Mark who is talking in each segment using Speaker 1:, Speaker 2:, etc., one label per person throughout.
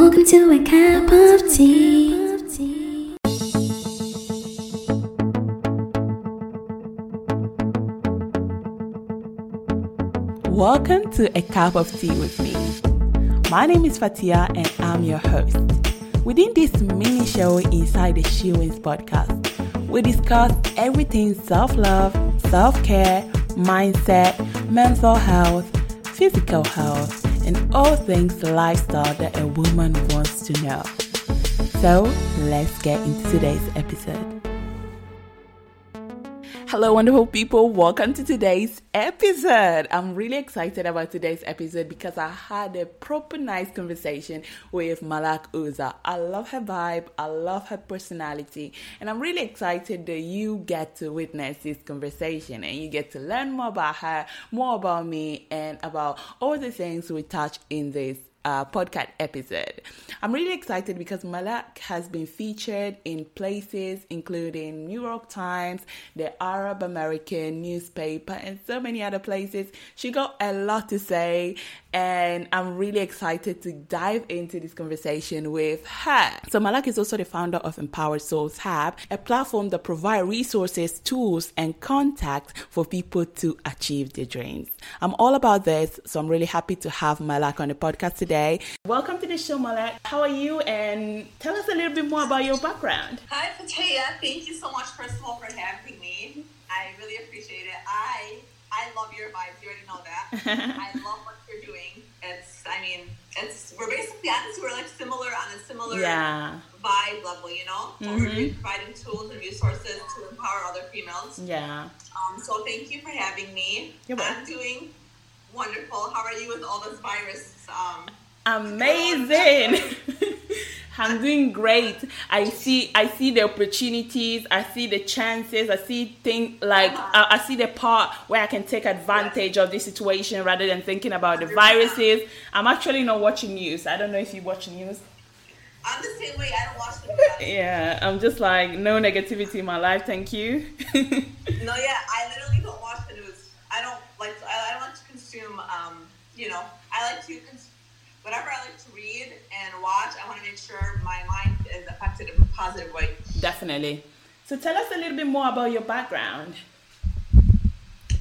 Speaker 1: Welcome to a cup of tea.
Speaker 2: Welcome to A Cup of Tea with me. My name is Fatia and I'm your host. Within this mini show inside the She Wins podcast, we discuss everything self love, self care, mindset, mental health, physical health, and all things lifestyle that a woman wants to know. So let's get into today's episode. Hello, wonderful people. Welcome to today's episode. I'm really excited about today's episode because I had a proper nice conversation with Malak Uza. I love her vibe, I love her personality, and I'm really excited that you get to witness this conversation and you get to learn more about her, more about me, and about all the things we touch in this uh, podcast episode. I'm really excited because Malak has been featured in places including New York Times, the Arab American newspaper, and so many other places. She got a lot to say, and I'm really excited to dive into this conversation with her. So, Malak is also the founder of Empowered Souls Hub, a platform that provides resources, tools, and contacts for people to achieve their dreams. I'm all about this, so I'm really happy to have Malak on the podcast today. Welcome to the show, Malak. How are you? And tell us a little bit more about your background.
Speaker 3: Hi, Fatia. Thank you so much, first of all, for having me. I really appreciate it. I I love your vibes. You already know that. I love what you're doing. It's, I mean, it's we're basically honestly we're like similar on a similar
Speaker 2: Yeah.
Speaker 3: vibe level, you know. So
Speaker 2: Mhm.
Speaker 3: We're providing tools and resources to empower other females.
Speaker 2: Yeah.
Speaker 3: Um, so thank you for having me.
Speaker 2: You're welcome.
Speaker 3: I'm doing wonderful. How are you with all this virus? Um,
Speaker 2: Amazing. I'm doing great. I see I see the opportunities, I see the chances, I see things like I, I see the part where I can take advantage of the situation rather than thinking about the viruses. I'm actually not watching news. I don't know if you watch news.
Speaker 3: I'm the same way. I don't watch the news.
Speaker 2: Yeah, I'm just like no negativity in my life, thank you.
Speaker 3: No, yeah, I literally don't watch the news. I don't like. I, I don't like to consume. Um, you know, I like to cons- whatever I like to read and watch. I want to make sure my mind is affected in a positive way.
Speaker 2: Definitely. So tell us a little bit more about your background.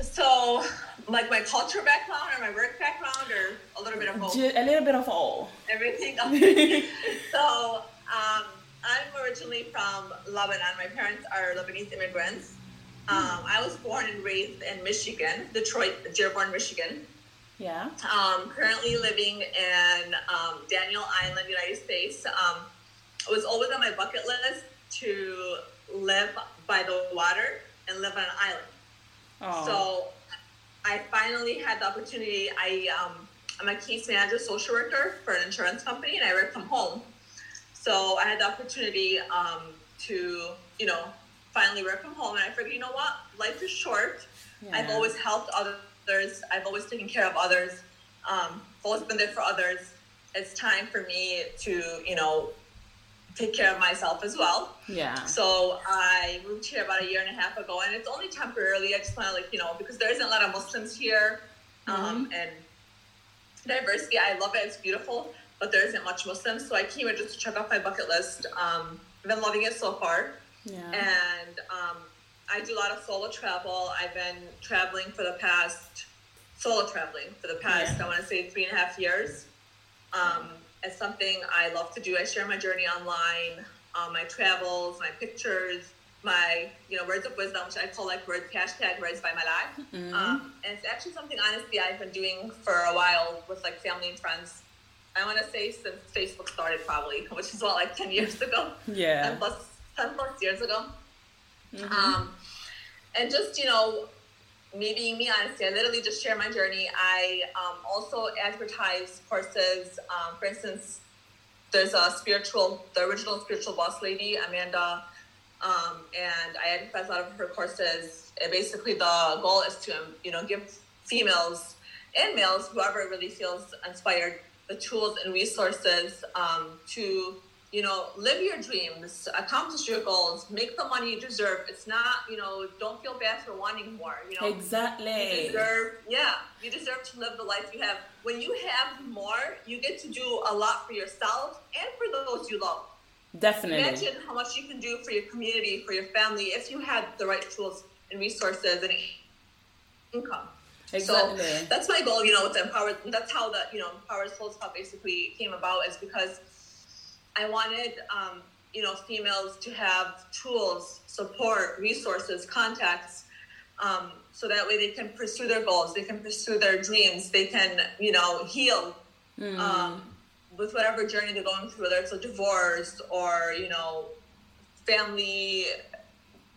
Speaker 3: So, like my culture background or my work background or a little bit of.
Speaker 2: Ju- A little bit of all.
Speaker 3: Everything. Okay. so, um, I'm originally from Lebanon. My parents are Lebanese immigrants. Um, I was born and raised in Michigan, Detroit, Dearborn, Michigan.
Speaker 2: Yeah.
Speaker 3: um, currently living in um, Daniel Island, United States. Um, it was always on my bucket list to live by the water and live on an island.
Speaker 2: Oh.
Speaker 3: So I finally had the opportunity. I um, I'm a case manager, social worker for an insurance company, and I work from home. So I had the opportunity um, to, you know, finally work from home, and I figured, you know what, life is short.
Speaker 2: Yeah.
Speaker 3: I've always helped others. I've always taken care of others. Um, always been there for others. It's time for me to, you know, take care of myself as well.
Speaker 2: yeah.
Speaker 3: So I moved here about a year and a half ago, and it's only temporarily. I just want to, like, you know, because there isn't a lot of Muslims here, um, and diversity. I love it; it's beautiful, but there isn't much Muslims. So I came here just to check off my bucket list. Um, I've been loving it so far
Speaker 2: Yeah.
Speaker 3: and um, I do a lot of solo travel. I've been traveling for the past solo traveling for the past
Speaker 2: Yeah.
Speaker 3: I want to say three and a half years. Um, it's something I love to do. I share my journey online, um, my travels, my pictures, my you know words of wisdom, which I call like words hashtag words by my life.
Speaker 2: Mhm.
Speaker 3: Um, and it's actually something honestly I've been doing for a while with like family and friends. I want to say since Facebook started probably, which is what like ten years ago.
Speaker 2: yeah.
Speaker 3: 10 plus, 10 plus years ago.
Speaker 2: Mhm.
Speaker 3: Um, and just, you know, me being me, honestly, I literally just share my journey. I um, also advertise courses. Um, for instance, there's a spiritual, the original spiritual boss lady, Amanda, um, and I advertise a lot of her courses. And basically, the goal is to, you know, give females and males, whoever really feels inspired, the tools and resources um, to you know, live your dreams, accomplish your goals, make the money you deserve. It's not, you know, don't feel bad for wanting more. You know,
Speaker 2: exactly.
Speaker 3: You deserve, yeah, you deserve to live the life you have. When you have more, you get to do a lot for yourself and for those you love.
Speaker 2: Definitely.
Speaker 3: Imagine how much you can do for your community, for your family, if you had the right tools and resources and income.
Speaker 2: Exactly.
Speaker 3: So that's my goal, you know, with the Empower. That's how the, you know, Empower Souls Club basically came about is because I wanted, um, you know, females to have tools, support, resources, contacts, um, so that way they can pursue their goals, they can pursue their dreams, they can, you know, heal mm. um, with whatever journey they're going through, whether it's a divorce or, you know, family,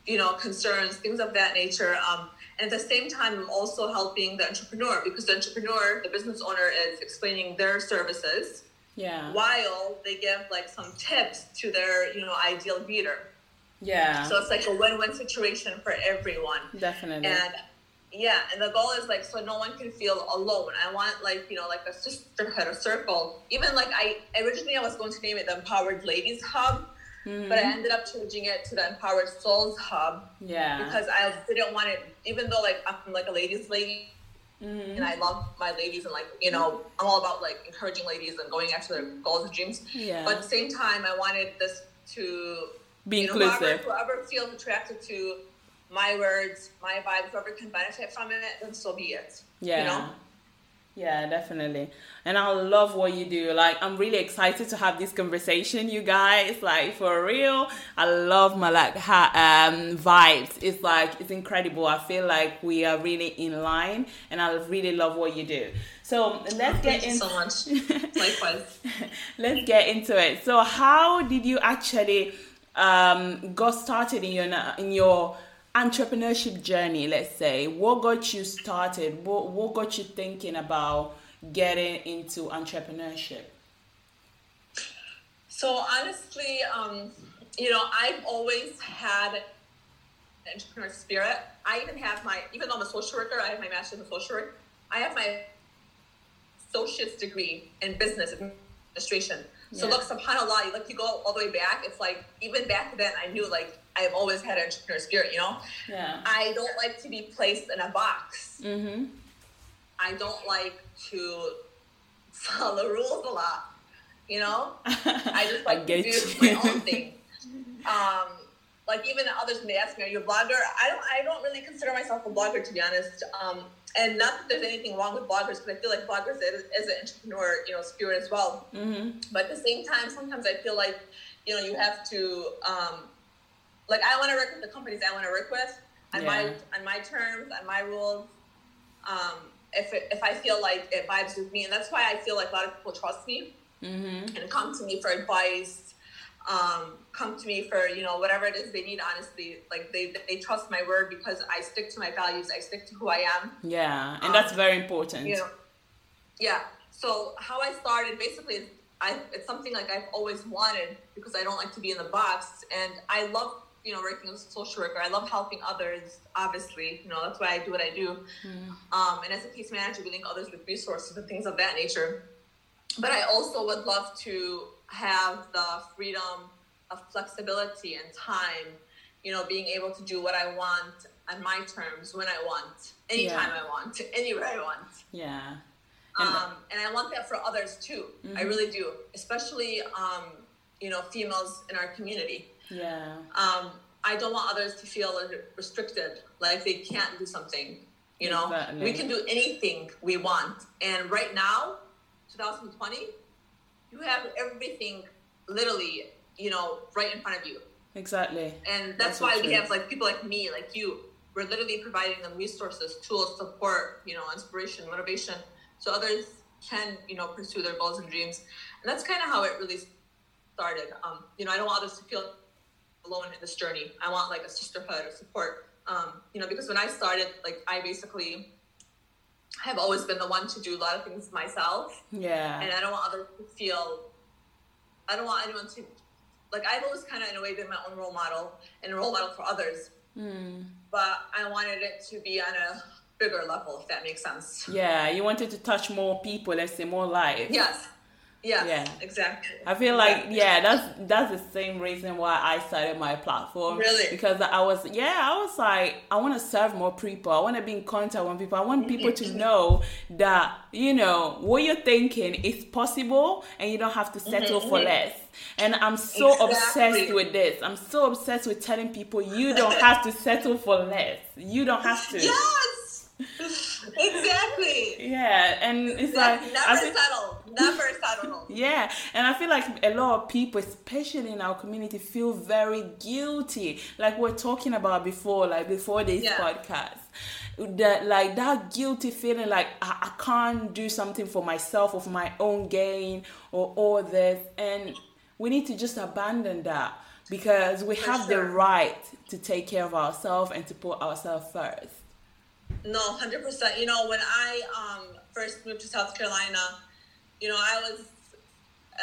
Speaker 3: you know, concerns, things of that nature. Um, and at the same time, I'm also helping the entrepreneur because the entrepreneur, the business owner, is explaining their services
Speaker 2: yeah.
Speaker 3: While they give like some tips to their, you know, ideal reader.
Speaker 2: Yeah.
Speaker 3: So it's like a win-win situation for everyone.
Speaker 2: Definitely.
Speaker 3: And yeah, and the goal is like so no one can feel alone. I want like you know like a sisterhood, a circle. Even like I originally I was going to name it the Empowered Ladies Hub, mm-hmm. but I ended up changing it to the Empowered Souls Hub.
Speaker 2: Yeah.
Speaker 3: Because I didn't want it, even though like I'm like a ladies lady Mm-hmm. And I love my ladies and like, you know, I'm all about like encouraging ladies and going after their goals and dreams.
Speaker 2: Yeah.
Speaker 3: But at the same time, I wanted this to
Speaker 2: be
Speaker 3: you know,
Speaker 2: inclusive.
Speaker 3: Whoever, whoever feels attracted to my words, my vibes, whoever can benefit from it, then so be it.
Speaker 2: Yeah.
Speaker 3: You know?
Speaker 2: Yeah, definitely. And I love what you do. Like, I'm really excited to have this conversation, you guys. Like, for real, I love my like ha- um, vibes. It's like it's incredible. I feel like we are really in line, and I really love what you do. So let's get into
Speaker 3: so much. Likewise.
Speaker 2: let's get into it. So, how did you actually um, got started in your in your entrepreneurship journey, let's say, what got you started? What, what got you thinking about getting into entrepreneurship?
Speaker 3: So honestly, um, you know, I've always had an entrepreneur spirit. I even have my, even though I'm a social worker, I have my master's in social work. I have my associate's degree in business administration. So yeah. look, subhanAllah, like you go all the way back, it's like, even back then I knew like I've always had an entrepreneur spirit, you know?
Speaker 2: Yeah.
Speaker 3: I don't like to be placed in a box.
Speaker 2: Mm-hmm.
Speaker 3: I don't like to follow rules a lot, you know? I just like I to do you. my own thing. Um, like even others when they ask me, "Are you a blogger?" I don't. I don't really consider myself a blogger to be honest. Um, and not that there's anything wrong with bloggers, but I feel like bloggers is, is an entrepreneur, you know, spirit as well.
Speaker 2: Mm-hmm.
Speaker 3: But at the same time, sometimes I feel like, you know, you have to um, like I want to work with the companies I want to work with on yeah. my on my terms, on my rules. Um, if it, if I feel like it vibes with me, and that's why I feel like a lot of people trust me
Speaker 2: mm-hmm.
Speaker 3: and come to me for advice. Um, come to me for you know whatever it is they need. Honestly, like they they trust my word because I stick to my values. I stick to who I am.
Speaker 2: Yeah, and um, that's very important.
Speaker 3: You know, yeah. So how I started basically I, it's something like I've always wanted because I don't like to be in the box, and I love you know, working as a social worker. I love helping others, obviously. You know, that's why I do what I do.
Speaker 2: Mm.
Speaker 3: Um, and as a case manager, we link others with resources and things of that nature. But I also would love to have the freedom of flexibility and time, you know, being able to do what I want on my terms, when I want, anytime yeah. I want, anywhere I want.
Speaker 2: Yeah.
Speaker 3: And, um, and I want that for others too. Mm-hmm. I really do, especially, um, you know, females in our community
Speaker 2: yeah.
Speaker 3: Um, I don't want others to feel restricted, like they can't do something. You know, exactly. we can do anything we want. And right now, 2020, you have everything literally, you know, right in front of you.
Speaker 2: Exactly.
Speaker 3: And that's, that's why we have like people like me, like you. We're literally providing them resources, tools, support, you know, inspiration, motivation, so others can, you know, pursue their goals and dreams. And that's kind of how it really started. Um, you know, I don't want others to feel alone in this journey. I want like a sisterhood or support. Um, you know, because when I started, like I basically have always been the one to do a lot of things myself.
Speaker 2: Yeah.
Speaker 3: And I don't want others to feel. I don't want anyone to, like I've always kind of in a way been my own role model and a role model for others.
Speaker 2: Mm.
Speaker 3: But I wanted it to be on a bigger level, if that makes sense.
Speaker 2: Yeah, you wanted to touch more people, let's say more lives.
Speaker 3: Yes. Yeah,
Speaker 2: Yeah.
Speaker 3: exactly.
Speaker 2: I feel like
Speaker 3: Exactly.
Speaker 2: yeah, that's that's the same reason why I started my platform.
Speaker 3: Really?
Speaker 2: Because I was yeah, I was like I want to serve more people. I want to be in contact with people. I want people to know that you know what you're thinking is possible, and you don't have to settle for less. And I'm so obsessed
Speaker 3: Mm-hmm.
Speaker 2: With this. I'm so obsessed with telling people you don't have to settle for less. You don't have to.
Speaker 3: Yes, exactly.
Speaker 2: Yeah, and it's like
Speaker 3: Never
Speaker 2: feel-
Speaker 3: settle. Never settle.
Speaker 2: Yeah, and I feel like a lot of people, especially in our community, feel very guilty. Like we're talking about before, like before this
Speaker 3: Yeah.
Speaker 2: podcast. That like that guilty feeling like I, I can't do something for myself or for my own gain or all this and we need to just abandon that because we have the right to take care of ourselves and to put ourselves first.
Speaker 3: No, hundred percent. You know, when I um first moved to South Carolina, you know, I was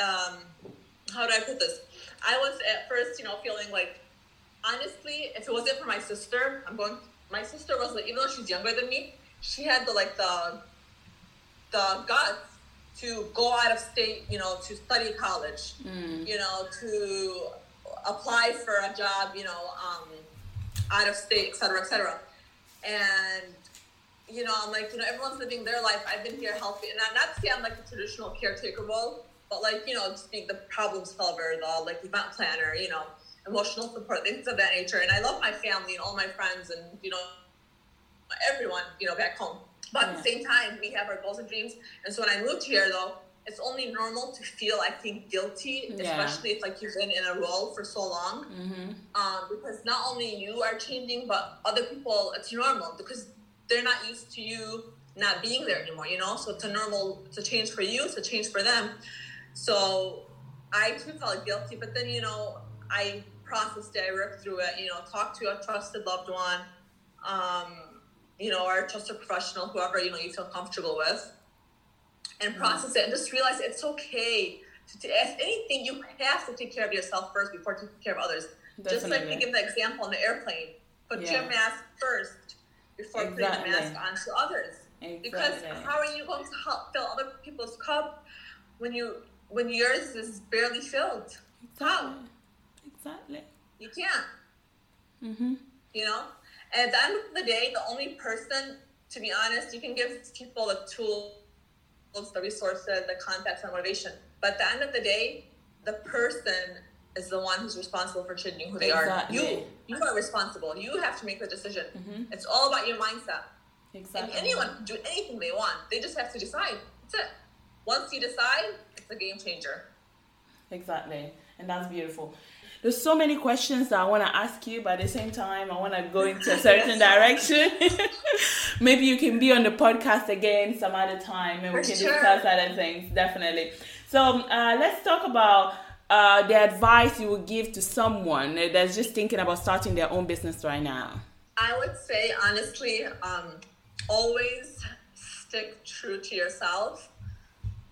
Speaker 3: um how do I put this? I was at first, you know, feeling like honestly, if it wasn't for my sister, I'm going my sister was like even though she's younger than me, she had the like the the guts to go out of state, you know, to study college, you know, to apply for a job, you know, um, out of state, et cetera, et cetera. And, you know, I'm like, you know, everyone's living their life. I've been here healthy. And I'm not to say I'm like a traditional caretaker role, but like, you know, just being the problem solver, the like event planner, you know, emotional support, things of that nature. And I love my family and all my friends and, you know, everyone, you know, back home. But at the same time, we have our goals and dreams. And so when I moved here, though, it's only normal to feel, I think, guilty,
Speaker 2: Yeah.
Speaker 3: especially if like you've been in a role for so long. Um, because not only you are changing, but other people, it's normal because they're not used to you not being there anymore, you know? So it's a normal, it's a change for you, it's a change for them. So I too felt guilty, but then, you know, I processed it, I worked through it, you know, talked to a trusted loved one, um, you know, or a trusted professional, whoever, you know, you feel comfortable with, and process it and just realize it's okay. To, to, if anything, you have to take care of yourself first before taking care of others. Just like
Speaker 2: Definitely.
Speaker 3: to give the example on the airplane, put
Speaker 2: Yeah.
Speaker 3: your mask first before
Speaker 2: Exactly.
Speaker 3: putting the mask on to others. Because how are you going to help fill other people's cup when you when yours is barely filled? How?
Speaker 2: Exactly.
Speaker 3: You can't.
Speaker 2: Mm-hmm.
Speaker 3: You know? And at the end of the day, the only person, to be honest, you can give people the tools, the resources, the contacts, and motivation. But at the end of the day, the person is the one who's responsible for changing who they
Speaker 2: Exactly.
Speaker 3: are. You you are responsible. You have to make the decision.
Speaker 2: Mhm.
Speaker 3: It's all about your mindset.
Speaker 2: Exactly.
Speaker 3: And anyone can do anything they want. They just have to decide. That's it. Once you decide, it's a game changer.
Speaker 2: Exactly. And that's beautiful. There's so many questions that I want to ask you, but at the same time, I want to go into a certain direction. Maybe you can be on the podcast again some other time and we
Speaker 3: For
Speaker 2: can
Speaker 3: sure.
Speaker 2: discuss other things, definitely. So, um, uh, let's talk about uh, the advice you would give to someone that's just thinking about starting their own business right now.
Speaker 3: I would say honestly, um, always stick true to yourself.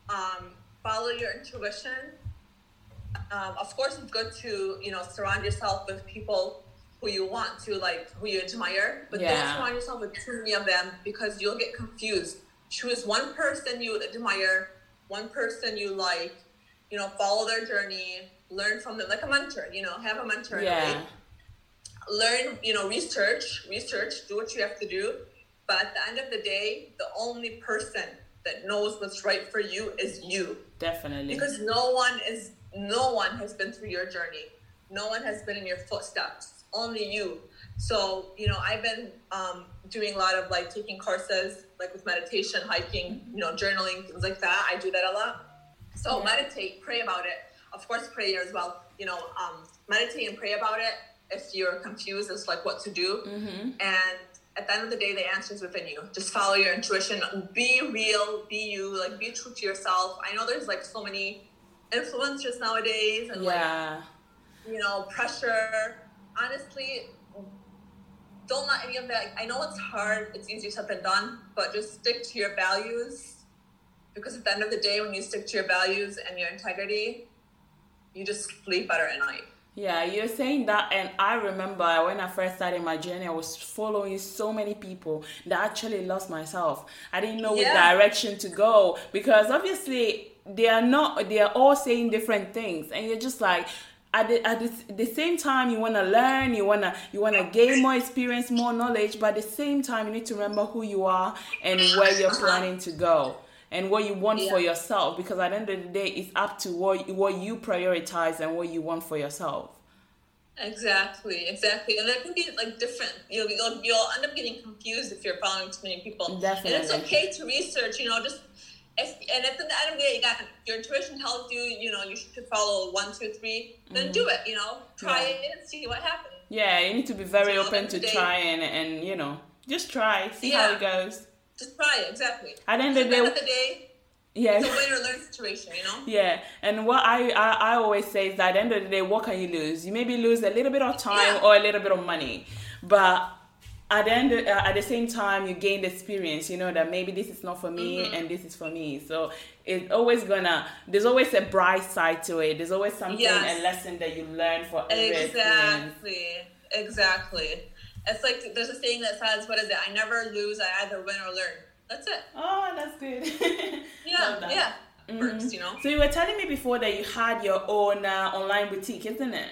Speaker 3: Um, follow your intuition. Um, of course, it's good to you know surround yourself with people who you want to like, who you admire, but
Speaker 2: Yeah.
Speaker 3: don't surround yourself with too many of them because you'll get confused. Choose one person you admire, one person you like. You know, follow their journey, learn from them, like a mentor. You know, have a mentor. in a way
Speaker 2: Yeah.
Speaker 3: learn, you know, research, research, do what you have to do. But at the end of the day, the only person that knows what's right for you is you.
Speaker 2: Definitely.
Speaker 3: Because no one is no one has been through your journey. No one has been in your footsteps. Only you. So, you know, I've been um, doing a lot of like taking courses, like with meditation, hiking, you know, journaling, things like that. I do that a lot. So
Speaker 2: Yeah.
Speaker 3: meditate, pray about it. Of course, prayer as well. You know, um, meditate and pray about it. If you're confused as like what to do,
Speaker 2: mm-hmm.
Speaker 3: and at the end of the day, the answer is within you. Just follow your intuition. Be real. Be you. Like be true to yourself. I know there's like so many influencers nowadays, and like
Speaker 2: Yeah.
Speaker 3: you know pressure. Honestly, don't let any of that. I know it's hard. It's easier said than done, but just stick to your values. Because at the end of the day, when you stick to your values and your integrity, you just sleep better at night.
Speaker 2: Yeah, you're saying that, and I remember when I first started my journey, I was following so many people that I actually lost myself. I didn't know which
Speaker 3: Yeah.
Speaker 2: direction to go because obviously they are not they are all saying different things and you're just like at the, at the, the same time you want to learn you want to you want to gain more experience more knowledge but at the same time you need to remember who you are and where you're planning to go and what you want
Speaker 3: Yeah.
Speaker 2: for yourself because at the end of the day it's up to what what you prioritize and what you want for yourself
Speaker 3: Exactly, exactly, and that can be like different. You'll you'll, you'll end up getting confused if you're following too many people. Definitely. and it's okay to research. You know, just if and at the end of the day, you got your intuition tells you, you know, you should follow one, two, three. Then do it. You know, try
Speaker 2: Mm-hmm. Yeah.
Speaker 3: it and see what happens.
Speaker 2: yeah you need to be very
Speaker 3: So
Speaker 2: open to
Speaker 3: they-
Speaker 2: trying and you know just try see how it goes
Speaker 3: Just try it. Exactly.
Speaker 2: at the end of
Speaker 3: the end of
Speaker 2: day
Speaker 3: the day,
Speaker 2: yeah
Speaker 3: it's a win or learn situation. You know.
Speaker 2: Yeah, and what I, I I always say is that at the end of the day, what can you lose? You maybe lose a little bit of time
Speaker 3: Yeah.
Speaker 2: or a little bit of money, but at the end, of, uh, at the same time, you gain the experience. You know that maybe this is not for me
Speaker 3: Mm-hmm.
Speaker 2: and this is for me. So it's always gonna. There's always a bright side to it. There's always something
Speaker 3: Yes.
Speaker 2: a lesson that you learn for every experience.
Speaker 3: Exactly. It's like there's a saying that says, "What is it? I never lose. I either win or learn." That's it.
Speaker 2: Oh, that's good.
Speaker 3: Yeah.
Speaker 2: That.
Speaker 3: Yeah.
Speaker 2: Mhm.
Speaker 3: Works. You know.
Speaker 2: So you were telling me before that you had your own uh, online boutique, isn't it?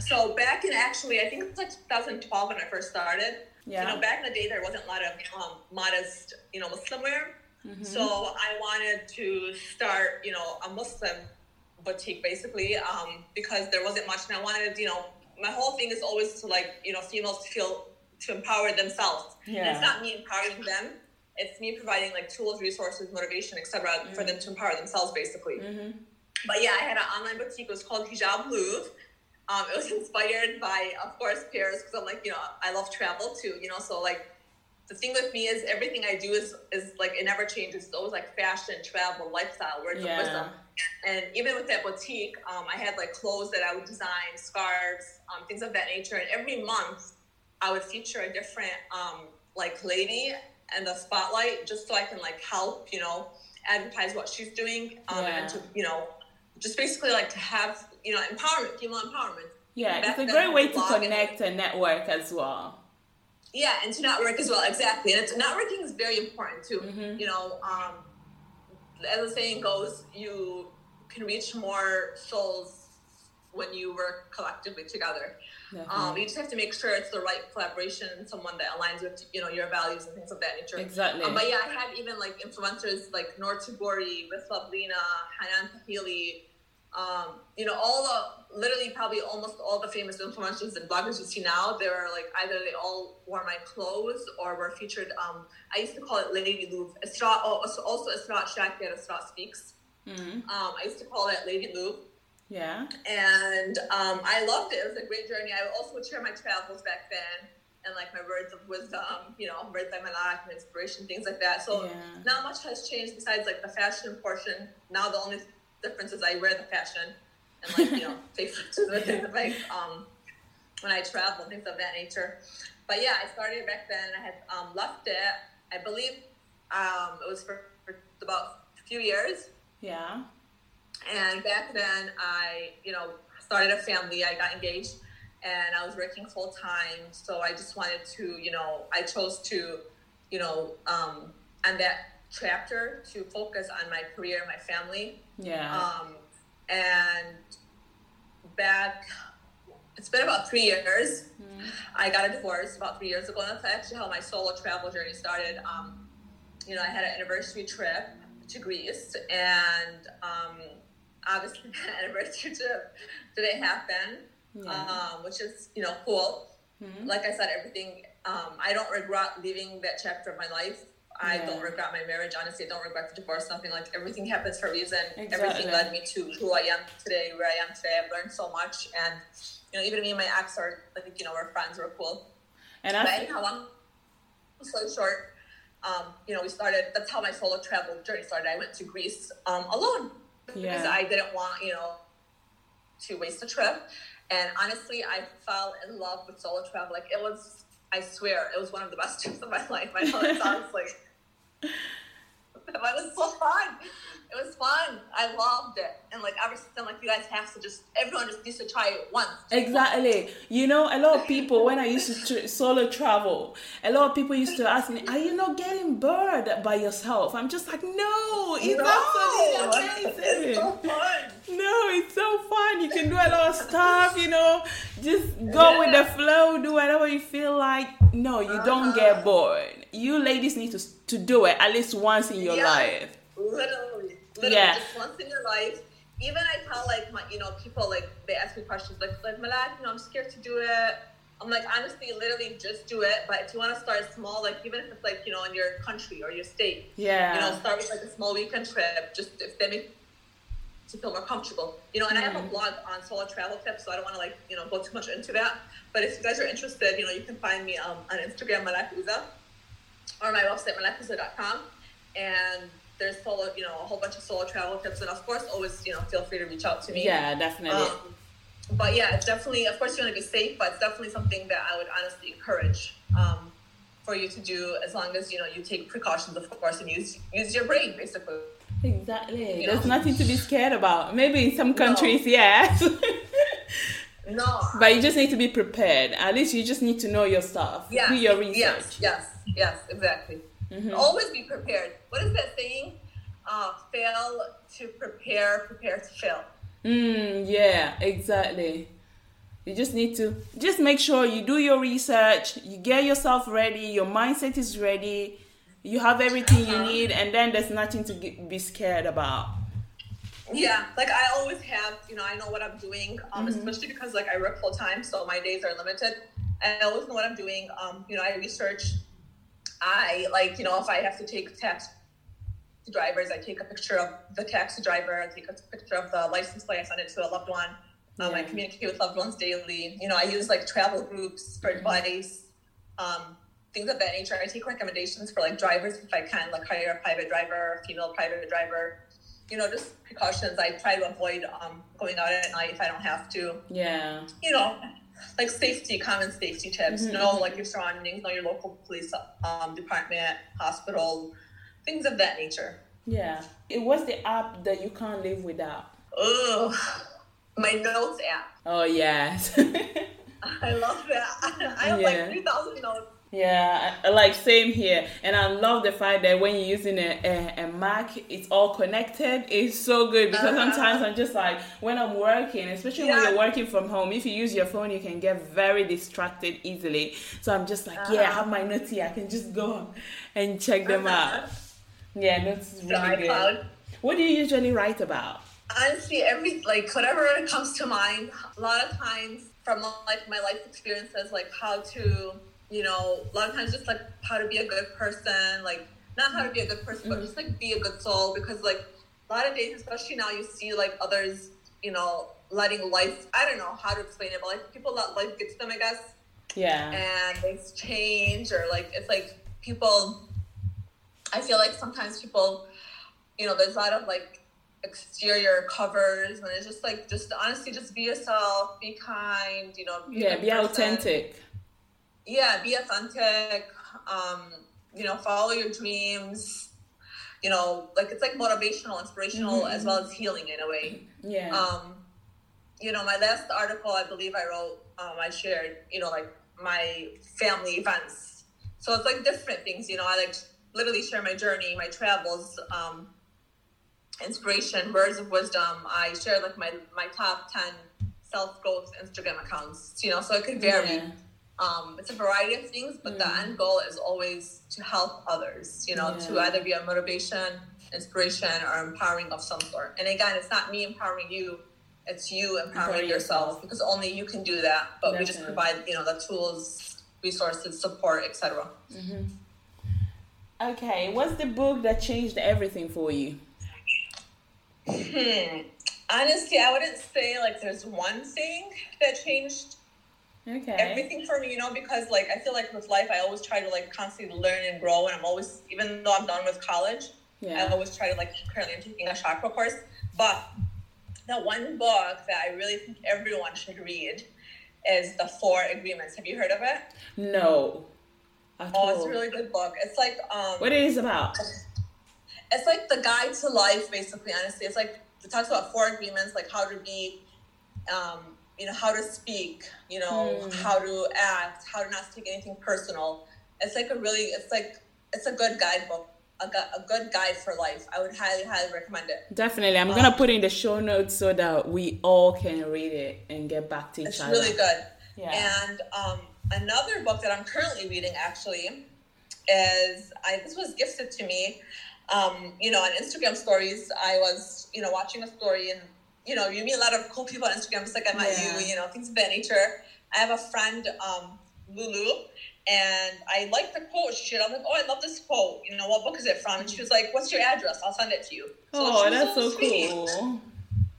Speaker 3: So back in actually, I think it was like 2012 when I first started.
Speaker 2: Yeah.
Speaker 3: You know, back in the day, there wasn't a lot of um, modest, you know, Muslim wear.
Speaker 2: Mm-hmm.
Speaker 3: So I wanted to start, you know, a Muslim boutique basically um, because there wasn't much, and I wanted, you know, my whole thing is always to like, you know, females to feel to empower themselves. And it's not me empowering them. It's me providing like tools, resources, motivation, etc., for them to empower themselves, basically.
Speaker 2: Mm-hmm.
Speaker 3: But yeah, I had an online boutique. It was called Hijab Louvre. Um, it was inspired by, of course, Paris because I'm like, you know, I love travel too. You know, so like the thing with me is everything I do is is like it never changes. It's always like fashion, travel, lifestyle, words
Speaker 2: Yeah.
Speaker 3: of wisdom. And even with that boutique, um, I had like clothes that I would design, scarves, um, things of that nature. And every month, I would feature a different um, like lady in the spotlight, just so I can like help, you know, advertise what she's doing, um,
Speaker 2: Yeah.
Speaker 3: and to you know, just basically like to have you know empowerment, female empowerment.
Speaker 2: Yeah,
Speaker 3: Back
Speaker 2: it's a great way to
Speaker 3: blog and-
Speaker 2: connect and network as well.
Speaker 3: Yeah, and to network as well, exactly. And it's, networking is very important too.
Speaker 2: Mhm.
Speaker 3: You know, um, as the saying goes, you can reach more souls when you work collectively together. Um, you just have to make sure it's the right collaboration, someone that aligns with you know your values and things of that nature.
Speaker 2: Exactly.
Speaker 3: Um, but yeah, I had even like influencers like Noor Tagouri, with Loveleena, Hanan Tehaili, um, you know, all the literally probably almost all the famous influencers and bloggers you see now, they were like either they all wore my clothes or were featured. Um, I used to call it Lady Louvre. Isra, oh, also Isra Shakir, Isra Speaks.
Speaker 2: Mhm.
Speaker 3: Um, I used to call it Lady Louvre
Speaker 2: Yeah.
Speaker 3: and um, I loved it. It was a great journey. I also would share my travels back then and like my words of wisdom, you know, words by my life and inspiration, things like that. So
Speaker 2: Yeah.
Speaker 3: not much has changed besides like the fashion portion. Now the only difference is I wear the fashion and like you know take pictures with it like um when I travel things of that nature. But yeah, I started back then. I had um, left it. I believe um, it was for, for about a few years.
Speaker 2: Yeah.
Speaker 3: And back then, I, you know, started a family. I got engaged, and I was working full time. So I just wanted to, you know, I chose to, you know, um, on that chapter to focus on my career, my family.
Speaker 2: Yeah.
Speaker 3: Um, and back, it's been about three years. I got a divorce about three years ago. And that's actually how my solo travel journey started. Um, you know, I had an anniversary trip to Greece, and um, obviously, that anniversary trip didn't happen,
Speaker 2: Yeah.
Speaker 3: um, which is, you know, cool.
Speaker 2: Mhm.
Speaker 3: Like I said, everything, um, I don't regret leaving that chapter of my life. I
Speaker 2: Yeah.
Speaker 3: don't regret my marriage. Honestly, I don't regret the divorce. Nothing like everything happens for a reason.
Speaker 2: Exactly.
Speaker 3: Everything led me to who I am today, where I am today. I've learned so much, and you know, even me and my ex are like, you know, we're friends. We're cool.
Speaker 2: and
Speaker 3: But
Speaker 2: I
Speaker 3: anyhow, long story short, um, you know, we started. That's how my solo travel journey started. I went to Greece um, alone because
Speaker 2: Yeah.
Speaker 3: I didn't want, you know, to waste a trip. And honestly, I fell in love with solo travel. Like it was, I swear, it was one of the best trips of my life. I know it sounds like it was so fun. It was fun. I loved it. And like ever since then, like you guys have to just everyone just needs to try it once.
Speaker 2: Exactly. You know, a lot of people when I used to tr- solo travel, a lot of people used to ask me, "Are you not getting bored by yourself?" I'm just like, "No, it's
Speaker 3: No,
Speaker 2: absolutely amazing."
Speaker 3: It's so fun.
Speaker 2: No, it's so fun. You can do a lot of stuff, you know. Just go with the flow, do whatever you feel like. No, you don't get uh-huh. bored. You ladies need to to do it at least once in your
Speaker 3: Yeah.
Speaker 2: life.
Speaker 3: Literally, literally,
Speaker 2: Yeah.
Speaker 3: just once in your life. Even I tell like my, you know, people like they ask me questions like, like Malak, you know, I'm scared to do it. I'm like, honestly, literally, just do it. But if you want to start small, like even if it's like you know in your country or your state,
Speaker 2: Yeah.
Speaker 3: you know, start with like a small weekend trip. Just if they make to feel more comfortable, you know. And I have a blog on solo travel tips, so I don't want to like you know go too much into that. But if you guys are interested, you know, you can find me um, on Instagram, Malak Uza, or my website, malakuza.com. And there's solo, you know, a whole bunch of solo travel tips, and of course, always you know feel free to reach out to me.
Speaker 2: Yeah, definitely.
Speaker 3: Um, but yeah, it's definitely, of course, you want to be safe, but it's definitely something that I would honestly encourage um, for you to do as long as you know you take precautions, of course, and use use your brain basically.
Speaker 2: Exactly.
Speaker 3: You
Speaker 2: There's
Speaker 3: know?
Speaker 2: nothing to be scared about. Maybe in some countries, yes.
Speaker 3: No.
Speaker 2: but you just need to be prepared. At least you just need to know your stuff.
Speaker 3: yeah.
Speaker 2: Do your research.
Speaker 3: Yes. Yes. Yes. Exactly.
Speaker 2: Mhm.
Speaker 3: Always be prepared. What is that saying? Uh, fail to prepare, prepare to fail.
Speaker 2: Mm, yeah, exactly. You just need to just make sure you do your research, you get yourself ready, your mindset is ready, you have everything you need, and then there's nothing to be scared about.
Speaker 3: Yeah, like I always have, you know, I know what I'm doing, um, especially because like I work full time, so my days are limited. I always know what I'm doing. Um, you know, I research. I like, you know, if I have to take taxi drivers, I take a picture of the taxi driver. I take a picture of the license plate. I send it to a loved one. Um, I communicate with loved ones daily. You know, I use like travel groups for advice, um, things of that nature. I take recommendations for like drivers if I can, like hire a private driver, female private driver. You know, just precautions. I try to avoid um, going out at night if I don't have to.
Speaker 2: Yeah.
Speaker 3: You know, like safety, common safety tips. Know like your surroundings, know your local police um, department, hospital, things of that nature.
Speaker 2: Yeah. It was the app that you can't live without.
Speaker 3: Ugh, my notes app.
Speaker 2: Oh yes.
Speaker 3: I love that. I have
Speaker 2: Yeah.
Speaker 3: like three thousand notes.
Speaker 2: Yeah, like same here, and I love the fact that when you're using a, a, a Mac, it's all connected. It's so good because
Speaker 3: Uh-huh.
Speaker 2: sometimes I'm just like when I'm working, especially when you're working from home. If you use your phone, you can get very distracted easily. So I'm just like, yeah, I have my notes here. I can just go and check them out. Yeah, notes really good. What do you usually write about?
Speaker 3: honestly every like whatever comes to mind a lot of times from like my life experiences like how to you know a lot of times just like how to be a good person like not how to be a good person but mm-hmm. just like be a good soul because like a lot of days especially now you see like others you know letting life i don't know how to explain it but like people let life get to them i guess.
Speaker 2: Yeah,
Speaker 3: and things change or like it's like people i feel like sometimes people you know there's a lot of like exterior covers and it's just like just honestly just be yourself be kind you know a
Speaker 2: yeah, be
Speaker 3: person.
Speaker 2: authentic.
Speaker 3: yeah be authentic um you know follow your dreams you know like it's like motivational inspirational as well as healing in a way
Speaker 2: Yeah,
Speaker 3: um, you know, my last article, I believe I wrote, um, I shared, you know, like my family events. So it's like different things, you know, I like literally share my journey, my travels, um, inspiration, words of wisdom. I share like my, my top 10 self growth Instagram accounts, you know, so it could vary.
Speaker 2: Yeah.
Speaker 3: Um, it's a variety of things, but the end goal is always to help others, you know, to either be a motivation, inspiration, or empowering of some sort. And again, it's not me empowering you, it's you empowering yourself
Speaker 2: yourself.
Speaker 3: because only you can do that. But we just provide, you know, the tools, resources, support, etc.
Speaker 2: Okay, what's the book that changed everything for you?
Speaker 3: Hmm. Honestly, I wouldn't say like there's one thing that changed
Speaker 2: Okay.
Speaker 3: everything for me, you know, because like I feel like with life, I always try to like constantly learn and grow, and I'm always, even though I'm done with college, I always try to like currently I'm taking a chakra course, but the one book that I really think everyone should read is the Four Agreements. Have you heard of it?
Speaker 2: No.
Speaker 3: Oh, it's a really good book. It's like um,
Speaker 2: What it is about?
Speaker 3: It's like the guide to life, basically. Honestly, it's like it talks about four agreements, like how to be, um, you know, how to speak, you know,
Speaker 2: Mm.
Speaker 3: how to act, how to not take anything personal. It's like a really, it's like it's a good guidebook, a, gu- a good guide for life. I would highly, highly recommend it.
Speaker 2: Definitely. I'm gonna put it in the show notes so that we all can read it and get back to each
Speaker 3: It's
Speaker 2: other.
Speaker 3: really good.
Speaker 2: Yeah.
Speaker 3: And um, another book that I'm currently reading actually is I this was gifted to me. Um, you know, on Instagram stories, I was you know watching a story, and you know you meet a lot of cool people on Instagram, just like I met
Speaker 2: Yeah.
Speaker 3: you. You know, things of that nature. I have a friend, um, Lulu, and I like the quote she. I'm like, oh, I love this quote. You know, what book is it from? And she was like, what's your address? I'll send it to you. So
Speaker 2: Oh, that's so
Speaker 3: sweet.
Speaker 2: cool.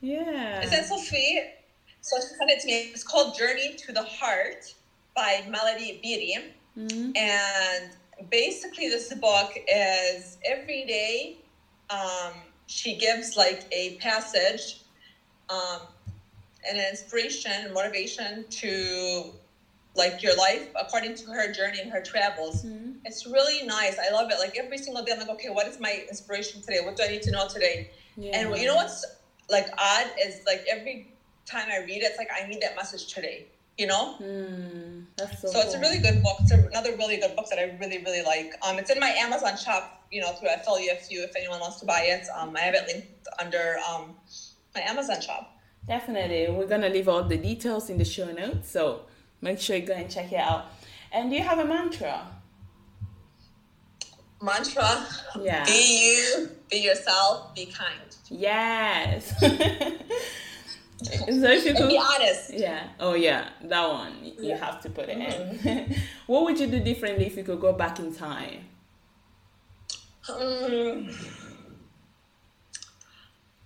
Speaker 2: Yeah.
Speaker 3: Isn't that so sweet? So she sent it to me. It's called Journey to the Heart by Melody Beattie.
Speaker 2: Mhm.
Speaker 3: And basically, this book is every day um, she gives like a passage, um, and an inspiration and motivation to like your life according to her journey and her travels.
Speaker 2: Mhm.
Speaker 3: It's really nice. I love it. Like every single day, I'm like, okay, what is my inspiration today? What do I need to know today?
Speaker 2: Yeah.
Speaker 3: And you know what's like odd is like every time I read it, it's like I need that message today. You know,
Speaker 2: Mm, that's so.
Speaker 3: so it's a really good book. It's another really good book that I really really like. Um, it's in my Amazon shop. You know, through you if anyone wants to buy it. Um, I have it linked under um my Amazon shop.
Speaker 2: Definitely. We're to leave all the details in the show notes. So make sure you go and check it out. And do you have a mantra?
Speaker 3: Mantra:
Speaker 2: Yeah.
Speaker 3: Be you, be yourself, be kind,
Speaker 2: Yes. so if you
Speaker 3: and
Speaker 2: could.
Speaker 3: be honest.
Speaker 2: Yeah. Oh, yeah. That one. You have to put it in. what would you do differently if you could go back in time?
Speaker 3: Hmm.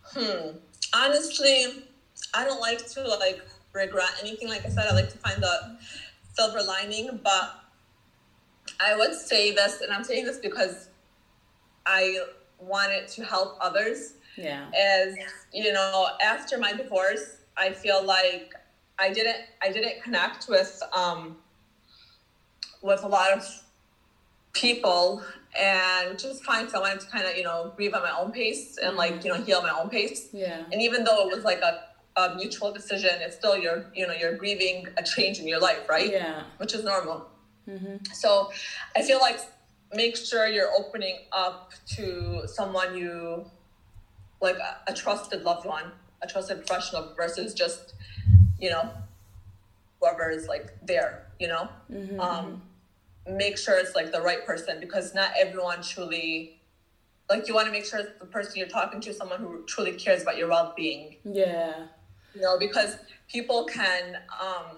Speaker 3: Hmm. Honestly, I don't like to like regret anything. Like I said, I like to find the silver lining. But I would say this, and I'm saying this because I wanted to help others.
Speaker 2: Yeah.
Speaker 3: As you know, after my divorce, I feel like I didn't I didn't connect with um with a lot of people and just is fine because I wanted to kind of, you know, grieve at my own pace and like, you know, heal my own pace.
Speaker 2: Yeah.
Speaker 3: And even though it was like a, a mutual decision, it's still you're, you know, you're grieving a change in your life, right?
Speaker 2: Yeah.
Speaker 3: Which is normal.
Speaker 2: Mm-hmm.
Speaker 3: So I feel like make sure you're opening up to someone you like a, a trusted loved one, a trusted professional versus just, you know, whoever is like there, you know?
Speaker 2: Mm-hmm.
Speaker 3: Um, make sure it's like the right person because not everyone truly like you want to make sure it's the person you're talking to is someone who truly cares about your well-being
Speaker 2: Yeah.
Speaker 3: you know because people can um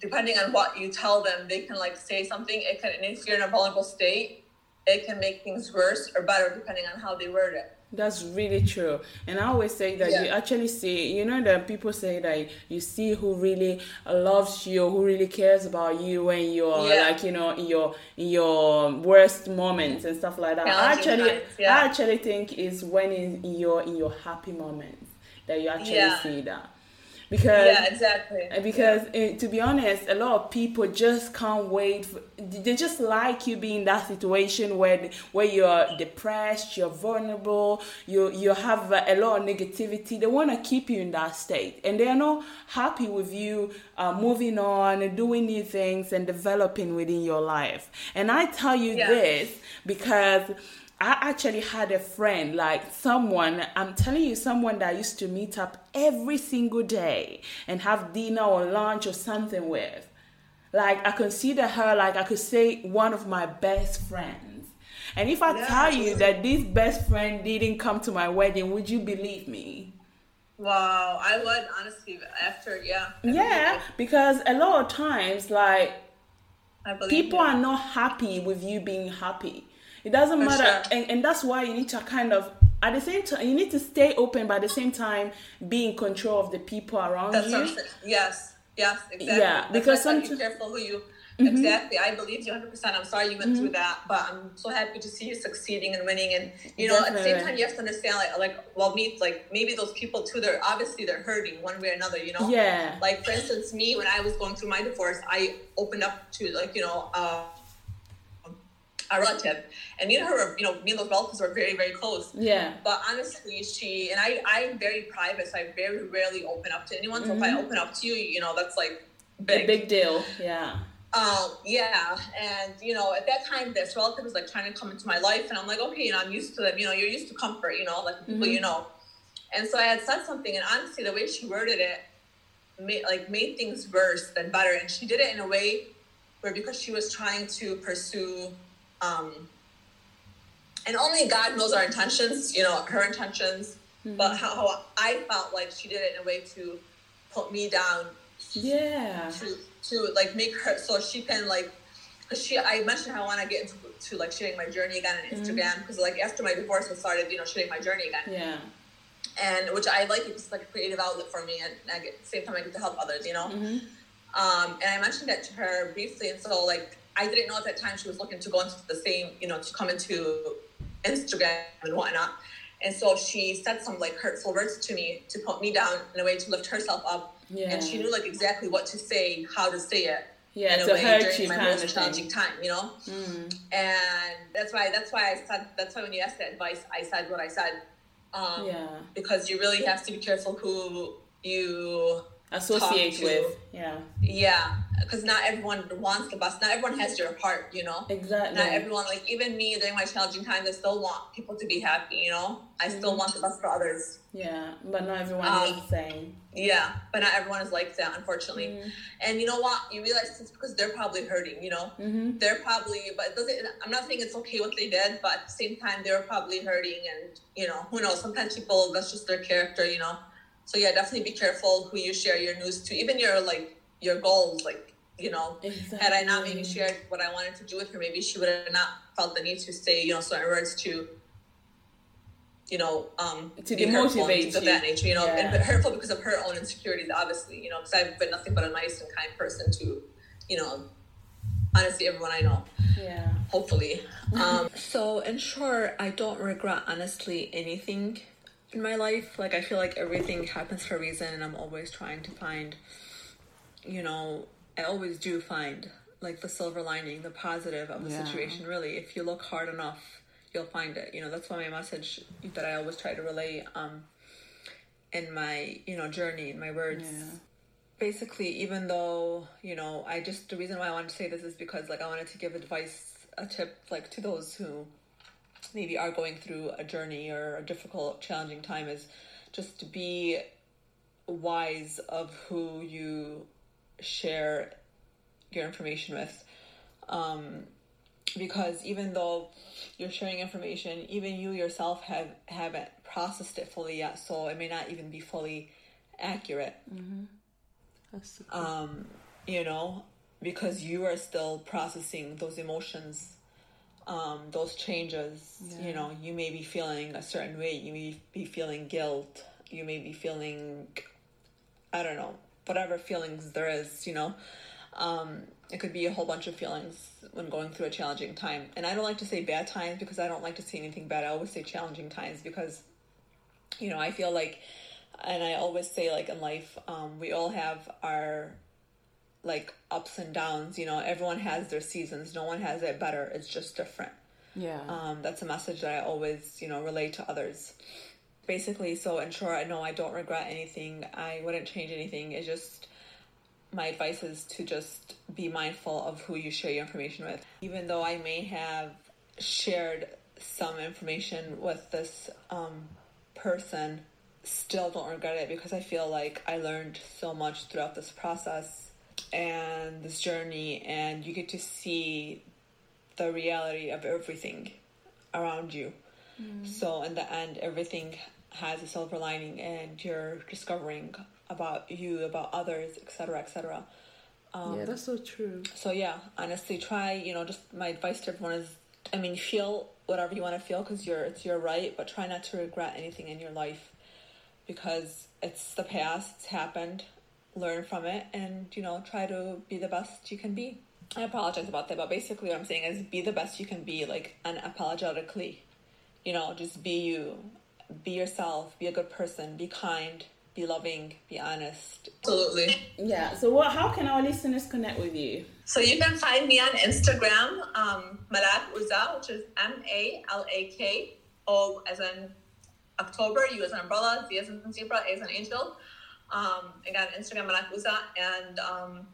Speaker 3: depending on what you tell them they can like say something it can and if you're in a vulnerable state it can make things worse or better depending on how they word it
Speaker 2: That's really true. And I always say that
Speaker 3: Yeah.
Speaker 2: you actually see, you know, that people say that you see who really loves you, who really cares about you when you're
Speaker 3: Yeah.
Speaker 2: like, you know, in your in your worst moments and stuff like that. I actually
Speaker 3: times, yeah.
Speaker 2: I actually think is when in, in your in your happy moments that you actually see that. Because
Speaker 3: yeah exactly.
Speaker 2: because eh, to be honest a lot of people just can't wait for, they just like you being in that situation where where you're depressed you're vulnerable you you have a, a lot of negativity. They want to keep you in that state and they're not happy with you uh, moving on and doing new things and developing within your life. And i tell you
Speaker 3: Yeah.
Speaker 2: this because I actually had a friend, like someone, I'm telling you, someone that I used to meet up every single day and have dinner or lunch or something with. Like, I consider her, like, I could say, one of my best friends. And if I tell you that this best friend didn't come to my wedding, would you believe me?
Speaker 3: wow i would honestly after yeah
Speaker 2: Yeah, because a lot of times, like,
Speaker 3: I
Speaker 2: people
Speaker 3: you.
Speaker 2: are not happy with you being happy. It doesn't
Speaker 3: For
Speaker 2: matter,
Speaker 3: sure.
Speaker 2: and, and that's why you need to kind of at the same time you need to stay open, but at the same time be in control of the people around
Speaker 3: That's
Speaker 2: you.
Speaker 3: what I'm saying. Yes, yes, exactly.
Speaker 2: Yeah, because
Speaker 3: why I said
Speaker 2: somet-
Speaker 3: be careful who you. Exactly, I believe you 100. percent I'm sorry you went through that, but I'm so happy to see you succeeding and winning. And you know, at the same time, you have to understand, like, like, well, me, like, maybe those people too. They're obviously they're hurting one way or another. You know.
Speaker 2: Yeah.
Speaker 3: Like for instance, me when I was going through my divorce, I opened up to like you know, uh, a relative, and me and her, were, you know, me and those relatives were very, very close.
Speaker 2: Yeah.
Speaker 3: But honestly, she and I, I'm very private, so I very rarely open up to anyone. So if I open up to you, you know, that's like
Speaker 2: A
Speaker 3: big.
Speaker 2: big deal. Yeah.
Speaker 3: Um, yeah, and you know, at that time, this relative was like trying to come into my life, and I'm like, okay, you know, I'm used to them. You know, you're used to comfort. You know, like people you know. And so I had said something, and honestly, the way she worded it, made like made things worse than better. And she did it in a way where because she was trying to pursue, um, and only God knows our intentions. You know, her intentions, but how, how I felt like she did it in a way to put me down
Speaker 2: Yeah.
Speaker 3: to to like make her so she can like cause she I mentioned how I want to get into to like sharing my journey again on Instagram because like after my divorce I started you know sharing my journey again
Speaker 2: Yeah.
Speaker 3: and which I like it's like a creative outlet for me and I get, at the same time I get to help others you know um and I mentioned that to her briefly and so like I didn't know at that time she was looking to go into the same you know to come into Instagram and whatnot and so she said some like hurtful words to me to put me down in a way to lift herself up
Speaker 2: Yeah.
Speaker 3: and she knew like exactly what to say how to say it
Speaker 2: Yeah,
Speaker 3: in a way
Speaker 2: hurt
Speaker 3: during my most challenging time, you know. And that's why that's why I said that's why when you asked that advice, I said what I said. Um,
Speaker 2: Yeah.
Speaker 3: Because you really have to be careful who you
Speaker 2: Associate with. Yeah.
Speaker 3: Yeah, because not everyone wants the best. Not everyone has your heart, you know.
Speaker 2: Exactly.
Speaker 3: Not everyone like even me during my challenging times. I still want people to be happy, you know. I still want the best for others.
Speaker 2: Yeah, but not everyone
Speaker 3: Um,
Speaker 2: is the same.
Speaker 3: Yeah, but not everyone is like that, unfortunately. And you know what? You realize it's because they're probably hurting. You know,
Speaker 2: Mm-hmm.
Speaker 3: they're probably. But it doesn't. I'm not saying it's okay what they did, but at the same time, they were probably hurting, and you know, who knows? Sometimes people that's just their character. You know, so yeah, definitely be careful who you share your news to, even your like your goals. Like you know, had I not maybe shared what I wanted to do with her, maybe she would have not felt the need to say you know certain words to. You know, um,
Speaker 2: To
Speaker 3: be hurtful and
Speaker 2: demotivate
Speaker 3: things of
Speaker 2: you.
Speaker 3: that nature. You know, and
Speaker 2: Yeah.
Speaker 3: but hurtful because of her own insecurities, obviously. You know, because I've been nothing but a nice and kind person to, you know, honestly everyone I know
Speaker 2: Yeah.
Speaker 3: hopefully. Um, so, in short, I don't regret honestly anything in my life. Like, I feel like everything happens for a reason, and I'm always trying to find, you know, I always do find like the silver lining, the positive of the
Speaker 2: Yeah.
Speaker 3: situation. Really, if you look hard enough, you'll find it. You know, that's why my message that I always try to relay um, in my, you know, journey, in my words
Speaker 2: Yeah.
Speaker 3: basically even though you know i just the reason why i wanted to say this is because like i wanted to give advice a tip like to those who maybe are going through a journey or a difficult challenging time is just to be wise of who you share your information with. Um because even though you're sharing information even you yourself have haven't processed it fully yet so it may not even be fully accurate.
Speaker 2: That's the-
Speaker 3: um, you know, because you are still processing those emotions, um, those changes. You know, you may be feeling a certain way. You may be feeling guilt. You may be feeling, I don't know, whatever feelings there is. You know, um, it could be a whole bunch of feelings when going through a challenging time. And I don't like to say bad times because I don't like to say anything bad. I always say challenging times because you know, I feel like, and I always say, like in life, um, we all have our like ups and downs. You know, everyone has their seasons. No one has it better. It's just different.
Speaker 2: yeah.
Speaker 3: Um, that's a message that I always, you know, relate to others. Basically, so in short, I know I don't regret anything. I wouldn't change anything. It's just my advice is to just be mindful of who you share your information with. Even though I may have shared some information with this um, person, still don't regret it because I feel like I learned so much throughout this process and this journey, and you get to see the reality of everything around you. Mm. So in the end, everything has a silver lining, and you're discovering about you, about others, etc., etc.
Speaker 2: Um, yeah, that's so true.
Speaker 3: So yeah, honestly, try. You know, just my advice to everyone is, I mean, feel whatever you want to feel because you're it's your right, but try not to regret anything in your life because it's the past. It's happened. Learn from it, and you know, try to be the best you can be. I apologize about that, but basically, what I'm saying is, be the best you can be, like unapologetically. You know, just be you, be yourself, be a good person, be kind,
Speaker 4: be loving, be honest.
Speaker 3: Absolutely.
Speaker 2: Yeah. So what? How can our listeners connect with you?
Speaker 3: So you can find me on Instagram, um, Malak Ouza, which is M A L A K O as in October, U as an umbrella, Z as in zebra, A as an angel. Um, again, Instagram Malak Ouza, and um,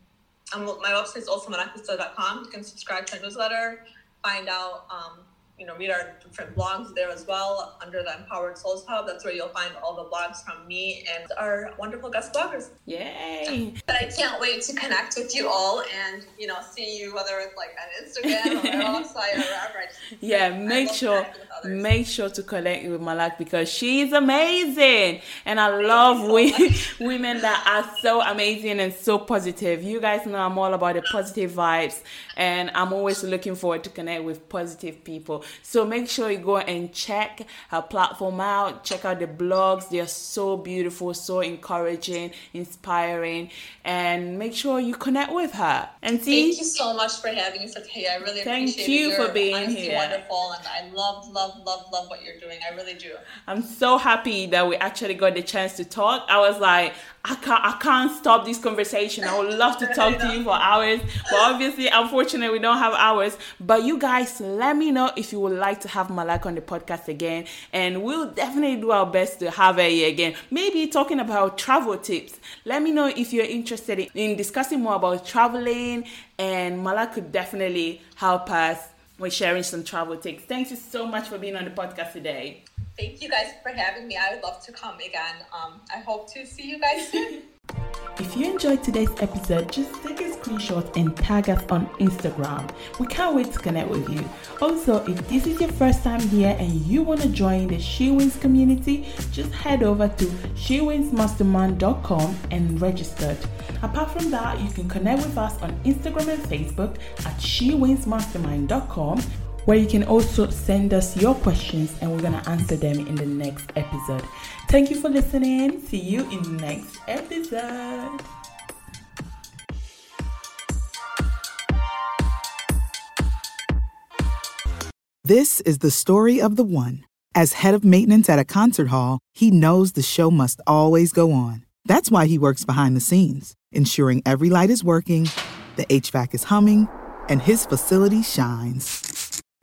Speaker 3: my website is also malakouza.com. You can subscribe to our newsletter, find out um, you know, read our different blogs there as well under the Empowered Souls Hub. That's where you'll find all the blogs from me and our wonderful guest bloggers.
Speaker 2: Yay!
Speaker 3: But I can't wait to connect with you all and, you know, see you whether it's like on Instagram or our website or wherever. Just,
Speaker 2: yeah, make sure make sure to connect with Malak because she's amazing. And I Thank love so we, women that are so amazing and so positive. You guys know I'm all about the positive vibes and I'm always looking forward to connect with positive people. So make sure you go and check her platform out. Check out the blogs. They are so beautiful, so encouraging, inspiring, and make sure you connect with her. And see.
Speaker 3: Thank you so much for having me, here. I really
Speaker 2: Thank
Speaker 3: appreciate
Speaker 2: you
Speaker 3: it.
Speaker 2: for being here.
Speaker 3: Wonderful, and I love, love, love, love what you're doing. I really do.
Speaker 2: I'm so happy that we actually got the chance to talk. I was like, I can't, I can't stop this conversation. I would love to talk to you for hours, but obviously, unfortunately, we don't have hours. But you guys, let me know if you would like to have Malak on the podcast again, and we'll definitely do our best to have her here again. Maybe talking about travel tips. Let me know if you're interested in discussing more about traveling, and Malak could definitely help us with sharing some travel tips. Thank you so much for being on the podcast today.
Speaker 3: Thank you guys for having me. I would love to come again. Um, I hope to see you guys soon.
Speaker 2: If you enjoyed today's episode, just take a screenshot and tag us on Instagram. We can't wait to connect with you. Also, if this is your first time here and you want to join the She Wins community, just head over to shewinsmastermind.com and register. Apart from that, you can connect with us on Instagram and Facebook at shewinsmastermind.com where you can also send us your questions and we're going to answer them in the next episode. Thank you for listening. See you in the next episode.
Speaker 5: This is the story of the one. As head of maintenance at a concert hall, he knows the show must always go on. That's why he works behind the scenes, ensuring every light is working, the HVAC is humming, and his facility shines.